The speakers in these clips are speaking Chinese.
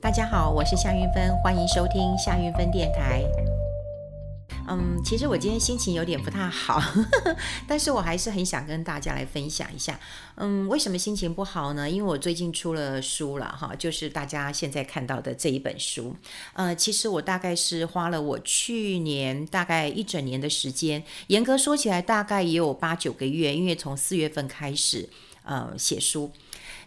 大家好，我是夏云芬，欢迎收听夏云芬电台。嗯，其实我今天心情有点不太好，但是我还是很想跟大家来分享一下。嗯，为什么心情不好呢？因为我最近出了书了哈，就是大家现在看到的这一本书。呃，其实我大概是花了我去年大概一整年的时间，严格说起来大概也有八九个月，因为从四月份开始呃写书。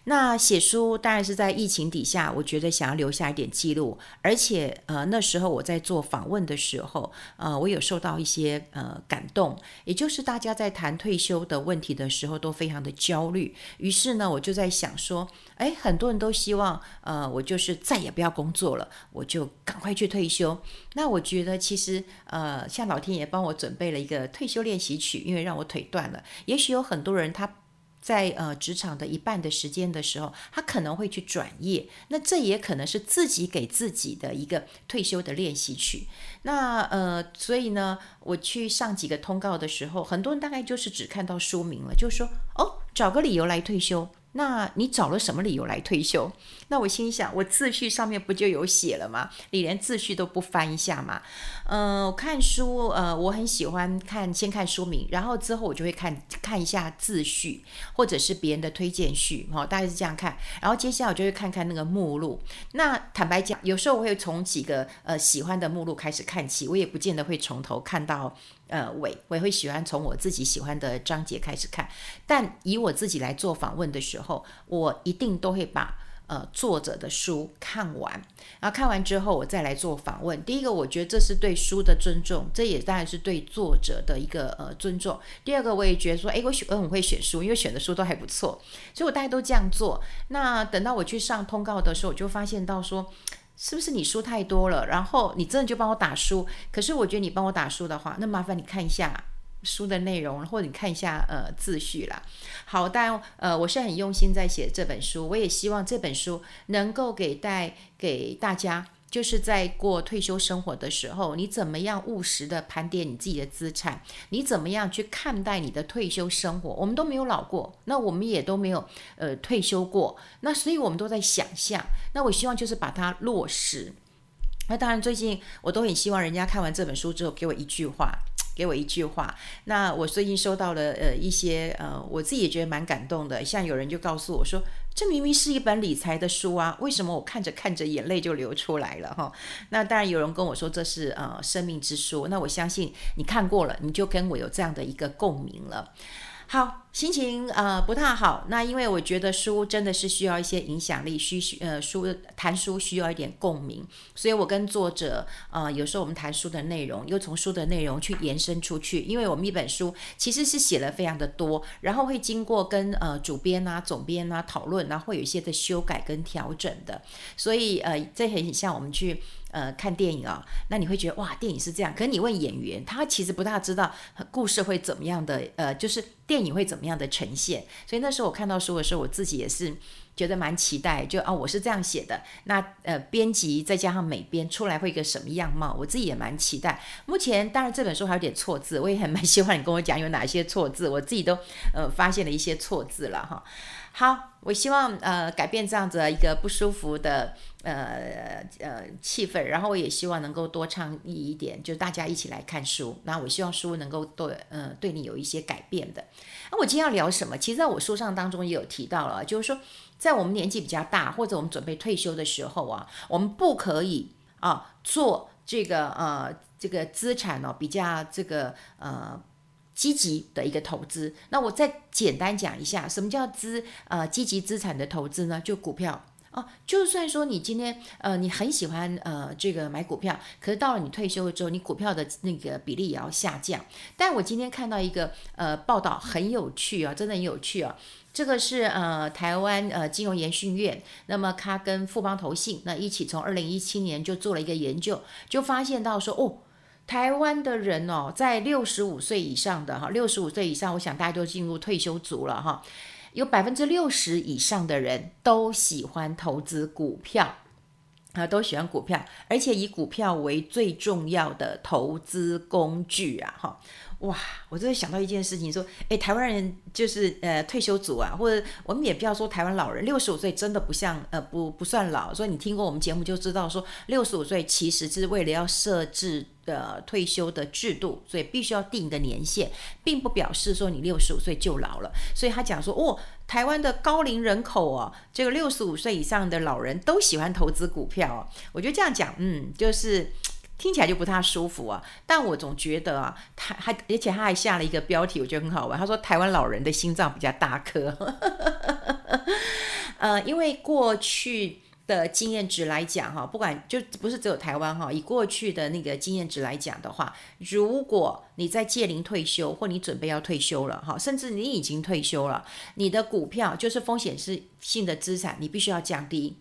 那写书当然是在疫情底下，我觉得想要留下一点记录，而且呃那时候我在做访问的时候，呃我有受到一些呃感动，也就是大家在谈退休的问题的时候都非常的焦虑，于是呢我就在想说，哎很多人都希望呃我就是再也不要工作了，我就赶快去退休。那我觉得其实呃像老天爷帮我准备了一个退休练习曲，因为让我腿断了，也许有很多人他。在呃职场的一半的时间的时候，他可能会去转业，那这也可能是自己给自己的一个退休的练习曲。那呃，所以呢，我去上几个通告的时候，很多人大概就是只看到书名了，就说哦，找个理由来退休。那你找了什么理由来退休？那我心想，我自序上面不就有写了吗？你连自序都不翻一下吗？嗯、呃，看书，呃，我很喜欢看，先看书名，然后之后我就会看看一下自序，或者是别人的推荐序，哈、大概是这样看。然后接下来我就会看看那个目录。那坦白讲，有时候我会从几个呃喜欢的目录开始看起，我也不见得会从头看到。呃，尾我也会喜欢从我自己喜欢的章节开始看，但以我自己来做访问的时候，我一定都会把呃作者的书看完，然后看完之后我再来做访问。第一个，我觉得这是对书的尊重，这也当然是对作者的一个呃尊重。第二个，我也觉得说，诶，我选我很会选书，因为选的书都还不错，所以我大家都这样做。那等到我去上通告的时候，我就发现到说。是不是你书太多了？然后你真的就帮我打书？可是我觉得你帮我打书的话，那麻烦你看一下书的内容，或者你看一下呃自序啦。好，但呃我是很用心在写这本书，我也希望这本书能够给带给大家。就是在过退休生活的时候，你怎么样务实的盘点你自己的资产？你怎么样去看待你的退休生活？我们都没有老过，那我们也都没有呃退休过，那所以我们都在想象。那我希望就是把它落实。那当然，最近我都很希望人家看完这本书之后给我一句话。给我一句话，那我最近收到了呃一些呃，我自己也觉得蛮感动的。像有人就告诉我说，这明明是一本理财的书啊，为什么我看着看着眼泪就流出来了哈？那当然有人跟我说这是呃生命之书，那我相信你看过了，你就跟我有这样的一个共鸣了。好，心情呃不太好。那因为我觉得书真的是需要一些影响力，需需呃书谈书需要一点共鸣，所以我跟作者呃有时候我们谈书的内容，又从书的内容去延伸出去。因为我们一本书其实是写了非常的多，然后会经过跟呃主编啊、总编啊讨论，然后会有一些的修改跟调整的。所以呃这很像我们去。呃，看电影啊、那你会觉得哇，电影是这样。可是你问演员，他其实不大知道故事会怎么样的，呃，就是电影会怎么样的呈现。所以那时候我看到书的时候，我自己也是觉得蛮期待，就啊，我是这样写的。那呃，编辑再加上美编出来会一个什么样貌，我自己也蛮期待。目前当然这本书还有点错字，我也很蛮希望你跟我讲有哪些错字，我自己都呃发现了一些错字了哈。好，我希望呃改变这样子一个不舒服的。呃呃，气氛，然后我也希望能够多倡议一点，就大家一起来看书。那我希望书能够对呃对你有一些改变的。那我今天要聊什么？其实在我书上当中也有提到了，就是说在我们年纪比较大或者我们准备退休的时候啊，我们不可以啊做这个呃这个资产哦比较这个呃积极的一个投资。那我再简单讲一下，什么叫资呃积极资产的投资呢？就股票。哦，就算说你今天呃你很喜欢呃这个买股票，可是到了你退休了之后，你股票的那个比例也要下降。但我今天看到一个呃报道很有趣啊，真的很有趣啊。这个是呃台湾呃金融研训院，那么他跟富邦投信那一起从二零一七年就做了一个研究，就发现到说哦，台湾的人哦在六十五岁以上的哈，六十五岁以上，我想大家都进入退休族了哈。有百分之六十以上的人都喜欢投资股票，啊，都喜欢股票，而且以股票为最重要的投资工具啊，哈。哇，我真的想到一件事情，说，哎，台湾人就是呃退休族啊，或者我们也不要说台湾老人，六十五岁真的不像呃不不算老，所以你听过我们节目就知道说，六十五岁其实是为了要设置的退休的制度，所以必须要定一个年限，并不表示说你六十五岁就老了。所以他讲说，哦，台湾的高龄人口哦，这个六十五岁以上的老人都喜欢投资股票哦，我觉得这样讲，嗯，就是。听起来就不太舒服啊，但我总觉得啊，他还而且他还下了一个标题，我觉得很好玩。他说台湾老人的心脏比较大颗，呃，因为过去的经验值来讲哈，不管就不是只有台湾哈，以过去的那个经验值来讲的话，如果你在届龄退休或你准备要退休了哈，甚至你已经退休了，你的股票就是风险是性的资产，你必须要降低。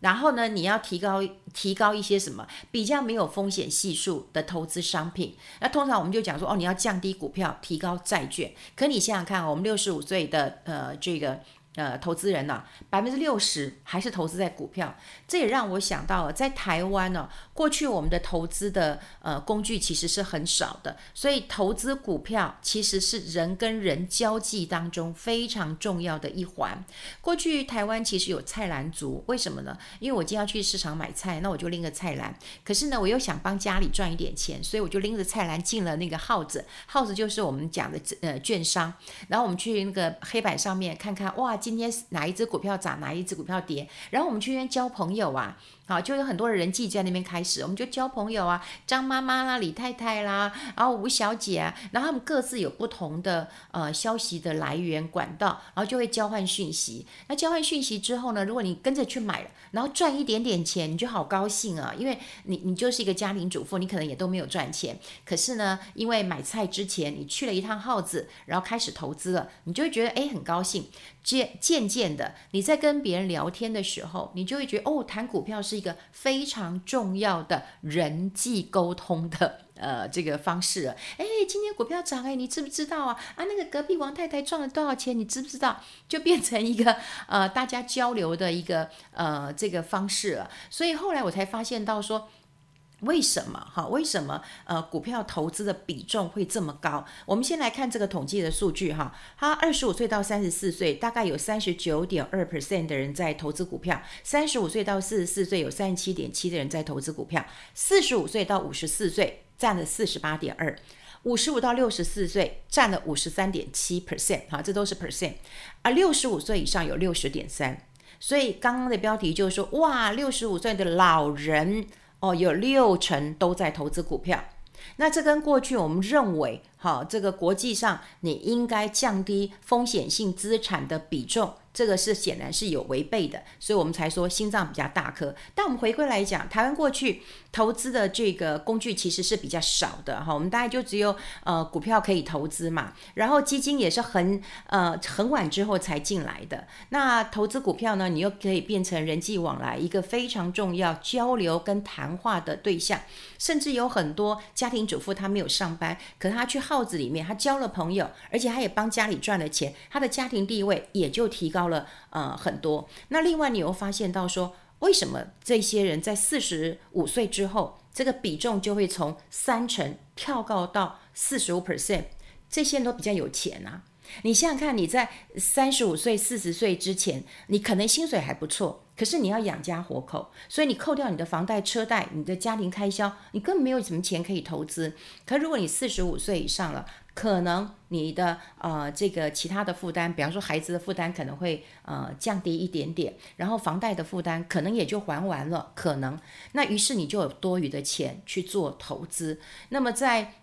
然后呢，你要提高提高一些什么比较没有风险系数的投资商品？那通常我们就讲说，哦，你要降低股票，提高债券。可你想想看，我们六十五岁的呃这个。呃，投资人呢、百分之六十还是投资在股票，这也让我想到了，在台湾呢、过去我们的投资的呃工具其实是很少的，所以投资股票其实是人跟人交际当中非常重要的一环。过去台湾其实有菜篮族，为什么呢？因为我今天要去市场买菜，那我就拎个菜篮，可是呢，我又想帮家里赚一点钱，所以我就拎着菜篮进了那个号子，号子就是我们讲的呃券商，然后我们去那个黑板上面看看，哇。今天哪一只股票涨，哪一只股票跌，然后我们去那边交朋友啊。好，就有很多的人际在那边开始，我们就交朋友啊，张妈妈啦、李太太啦，然后吴小姐啊，然后他们各自有不同的呃消息的来源管道，然后就会交换讯息。那交换讯息之后呢，如果你跟着去买了，然后赚一点点钱，你就好高兴啊，因为你你就是一个家庭主妇，你可能也都没有赚钱，可是呢，因为买菜之前你去了一趟号子，然后开始投资了，你就会觉得哎很高兴。渐渐渐的，你在跟别人聊天的时候，你就会觉得哦，谈股票是一个非常重要的人际沟通的呃这个方式了。哎，今天股票涨哎，你知不知道啊？啊，那个隔壁王太太赚了多少钱？你知不知道？就变成一个呃大家交流的一个呃这个方式了。所以后来我才发现到说。为什么哈？为什么呃股票投资的比重会这么高？我们先来看这个统计的数据哈。他二十五岁到三十四岁，大概有三十九点二 percent 的人在投资股票；三十五岁到四十四岁，有三十七点七的人在投资股票；四十五岁到五十四岁占了四十八点二；五十五到六十四岁占了五十三点七 percent，哈，这都是 percent。啊六十五岁以上有六十点三。所以刚刚的标题就是说，哇，六十五岁的老人。哦，有六成都在投资股票，那这跟过去我们认为，好，这个国际上你应该降低风险性资产的比重。这个是显然是有违背的，所以我们才说心脏比较大颗。但我们回归来讲，台湾过去投资的这个工具其实是比较少的哈，我们大概就只有呃股票可以投资嘛，然后基金也是很呃很晚之后才进来的。那投资股票呢，你又可以变成人际往来一个非常重要交流跟谈话的对象，甚至有很多家庭主妇她没有上班，可她去号子里面他交了朋友，而且他也帮家里赚了钱，他的家庭地位也就提高。了呃很多，那另外你又发现到说，为什么这些人在四十五岁之后，这个比重就会从三成跳高到四十五 percent？这些人都比较有钱啊。你想想看，你在三十五岁、四十岁之前，你可能薪水还不错，可是你要养家活口，所以你扣掉你的房贷、车贷、你的家庭开销，你根本没有什么钱可以投资。可如果你四十五岁以上了，可能你的呃这个其他的负担，比方说孩子的负担可能会呃降低一点点，然后房贷的负担可能也就还完了，可能那于是你就有多余的钱去做投资。那么在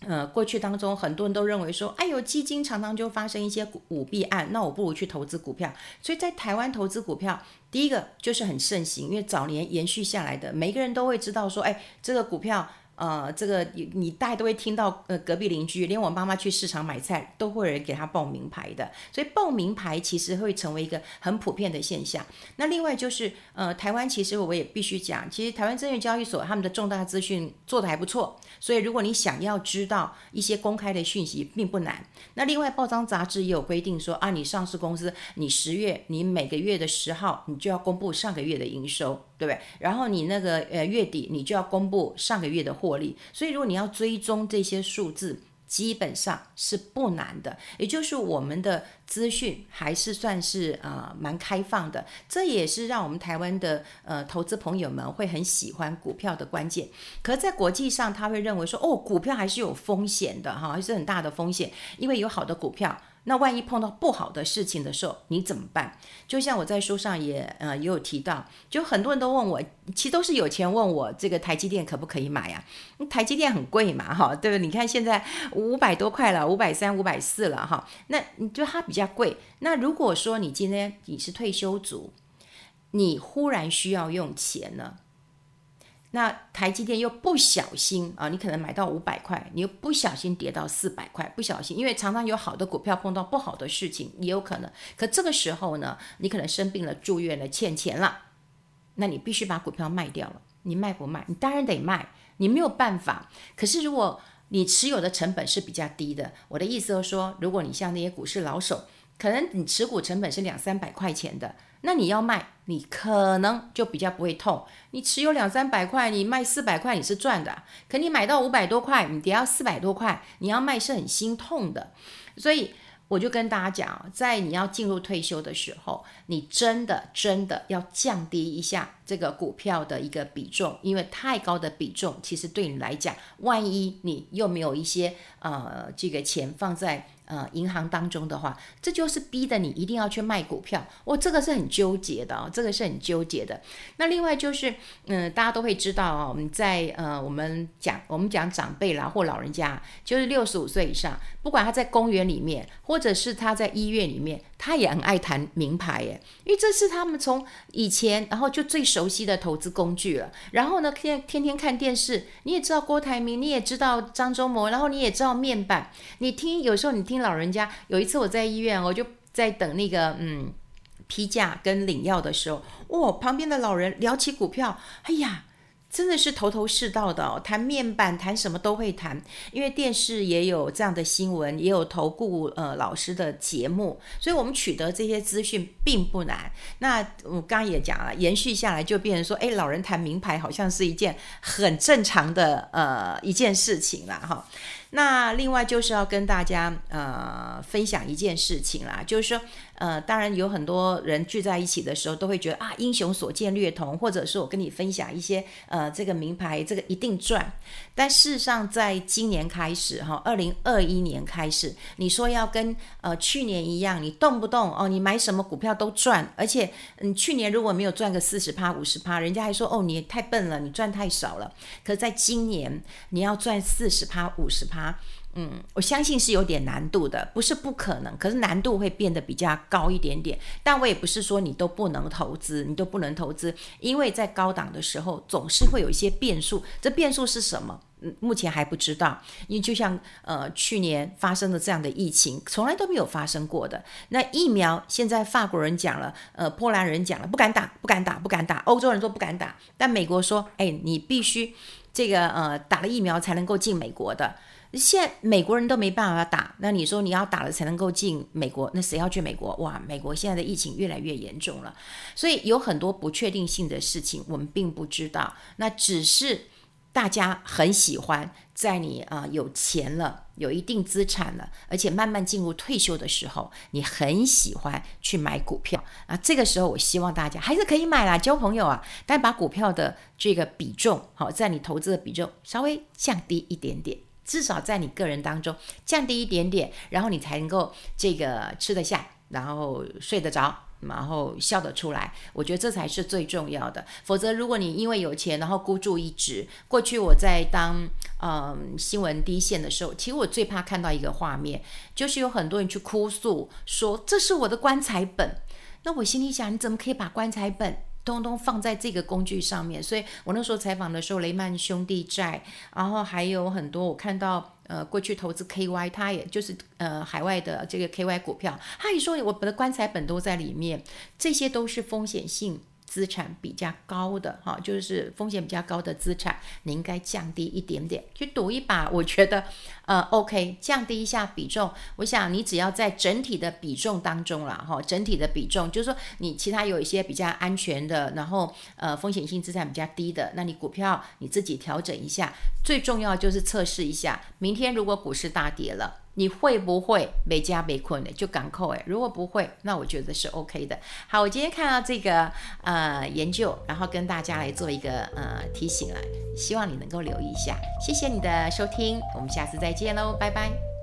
呃过去当中，很多人都认为说，哎呦基金常常就发生一些舞弊案，那我不如去投资股票。所以在台湾投资股票，第一个就是很盛行，因为早年延续下来的，每个人都会知道说，哎这个股票。呃，这个你你大概都会听到，呃，隔壁邻居，连我妈妈去市场买菜，都会有人给她报名牌的，所以报名牌其实会成为一个很普遍的现象。那另外就是，呃，台湾其实我也必须讲，其实台湾证券交易所他们的重大资讯做得还不错，所以如果你想要知道一些公开的讯息，并不难。那另外报章杂志也有规定说，啊，你上市公司，你十月你每个月的十号，你就要公布上个月的营收。对不对？然后你那个呃月底你就要公布上个月的获利，所以如果你要追踪这些数字，基本上是不难的，也就是我们的资讯还是算是呃蛮开放的，这也是让我们台湾的呃投资朋友们会很喜欢股票的关键。可是在国际上，他会认为说，哦，股票还是有风险的哈，还是很大的风险，因为有好的股票。那万一碰到不好的事情的时候，你怎么办？就像我在书上也呃也有提到，就很多人都问我，其实都是有钱问我这个台积电可不可以买啊？台积电很贵嘛，哈，对不对？你看现在五百多块了，五百三、五百四了，哈。那你就它比较贵。那如果说你今天你是退休族，你忽然需要用钱呢？那台积电又不小心啊，你可能买到五百块，你又不小心跌到四百块，不小心，因为常常有好的股票碰到不好的事情也有可能。可这个时候呢，你可能生病了、住院了、欠钱了，那你必须把股票卖掉了。你卖不卖？你当然得卖，你没有办法。可是如果你持有的成本是比较低的，我的意思就是说，如果你像那些股市老手，可能你持股成本是两三百块钱的。那你要卖，你可能就比较不会痛。你持有两三百块，你卖四百块，你是赚的。可你买到五百多块，你跌到四百多块，你要卖是很心痛的。所以我就跟大家讲，在你要进入退休的时候，你真的真的要降低一下这个股票的一个比重，因为太高的比重，其实对你来讲，万一你又没有一些呃这个钱放在。呃，银行当中的话，这就是逼得你一定要去卖股票。我、哦、这个是很纠结的哦，这个是很纠结的。那另外就是，嗯、大家都会知道哦，我们在呃，我们讲我们讲长辈啦或老人家，就是六十五岁以上，不管他在公园里面，或者是他在医院里面，他也很爱谈名牌耶，因为这是他们从以前然后就最熟悉的投资工具了。然后呢，天天天看电视，你也知道郭台铭，你也知道张忠谋，然后你也知道面板，你听有时候你听。听老人家，有一次我在医院，我就在等那个嗯批假跟领药的时候，哇，旁边的老人聊起股票，哎呀，真的是头头是道的哦，谈面板，谈什么都会谈。因为电视也有这样的新闻，也有投顾呃老师的节目，所以我们取得这些资讯并不难。那我刚刚也讲了，延续下来就变成说，哎，老人谈名牌好像是一件很正常的呃一件事情了哈。那另外就是要跟大家呃分享一件事情啦，就是说呃，当然有很多人聚在一起的时候，都会觉得啊，英雄所见略同，或者是我跟你分享一些呃这个名牌，这个一定赚。但事实上，在今年开始哈，二零二一年开始，你说要跟呃去年一样，你动不动哦，你买什么股票都赚，而且你去年如果没有赚个四十趴、五十趴，人家还说哦，你太笨了，你赚太少了。可在今年，你要赚四十趴、五十趴。嗯，我相信是有点难度的，不是不可能，可是难度会变得比较高一点点。但我也不是说你都不能投资，你都不能投资，因为在高档的时候总是会有一些变数。这变数是什么？嗯，目前还不知道。因为就像呃去年发生的这样的疫情，从来都没有发生过的。那疫苗现在法国人讲了，呃，波兰人讲了，不敢打，不敢打，不敢打。欧洲人说不敢打，但美国说，哎，你必须这个呃打了疫苗才能够进美国的。现美国人都没办法打，那你说你要打了才能够进美国，那谁要去美国？哇，美国现在的疫情越来越严重了，所以有很多不确定性的事情，我们并不知道。那只是大家很喜欢在你啊、有钱了，有一定资产了，而且慢慢进入退休的时候，你很喜欢去买股票啊。这个时候，我希望大家还是可以买啦，交朋友啊，但把股票的这个比重，好，在你投资的比重稍微降低一点点。至少在你个人当中降低一点点，然后你才能够这个吃得下，然后睡得着，然后笑得出来。我觉得这才是最重要的。否则，如果你因为有钱，然后孤注一掷，过去我在当嗯新闻第一线的时候，其实我最怕看到一个画面，就是有很多人去哭诉说这是我的棺材本。那我心里想，你怎么可以把棺材本？通通放在这个工具上面，所以我那时候采访的时候，雷曼兄弟债，然后还有很多我看到，呃，过去投资 KY，它也就是呃海外的这个 KY 股票，他也说我的棺材本都在里面，这些都是风险性资产比较高的哈，就是风险比较高的资产，你应该降低一点点去赌一把。我觉得呃 OK，降低一下比重。我想你只要在整体的比重当中了哈，整体的比重就是说你其他有一些比较安全的，然后呃风险性资产比较低的，那你股票你自己调整一下。最重要就是测试一下，明天如果股市大跌了。你会不会没家没困的就赶扣诶，如果不会，那我觉得是 OK 的。好，我今天看到这个呃研究，然后跟大家来做一个呃提醒了，希望你能够留意一下。谢谢你的收听，我们下次再见喽，拜拜。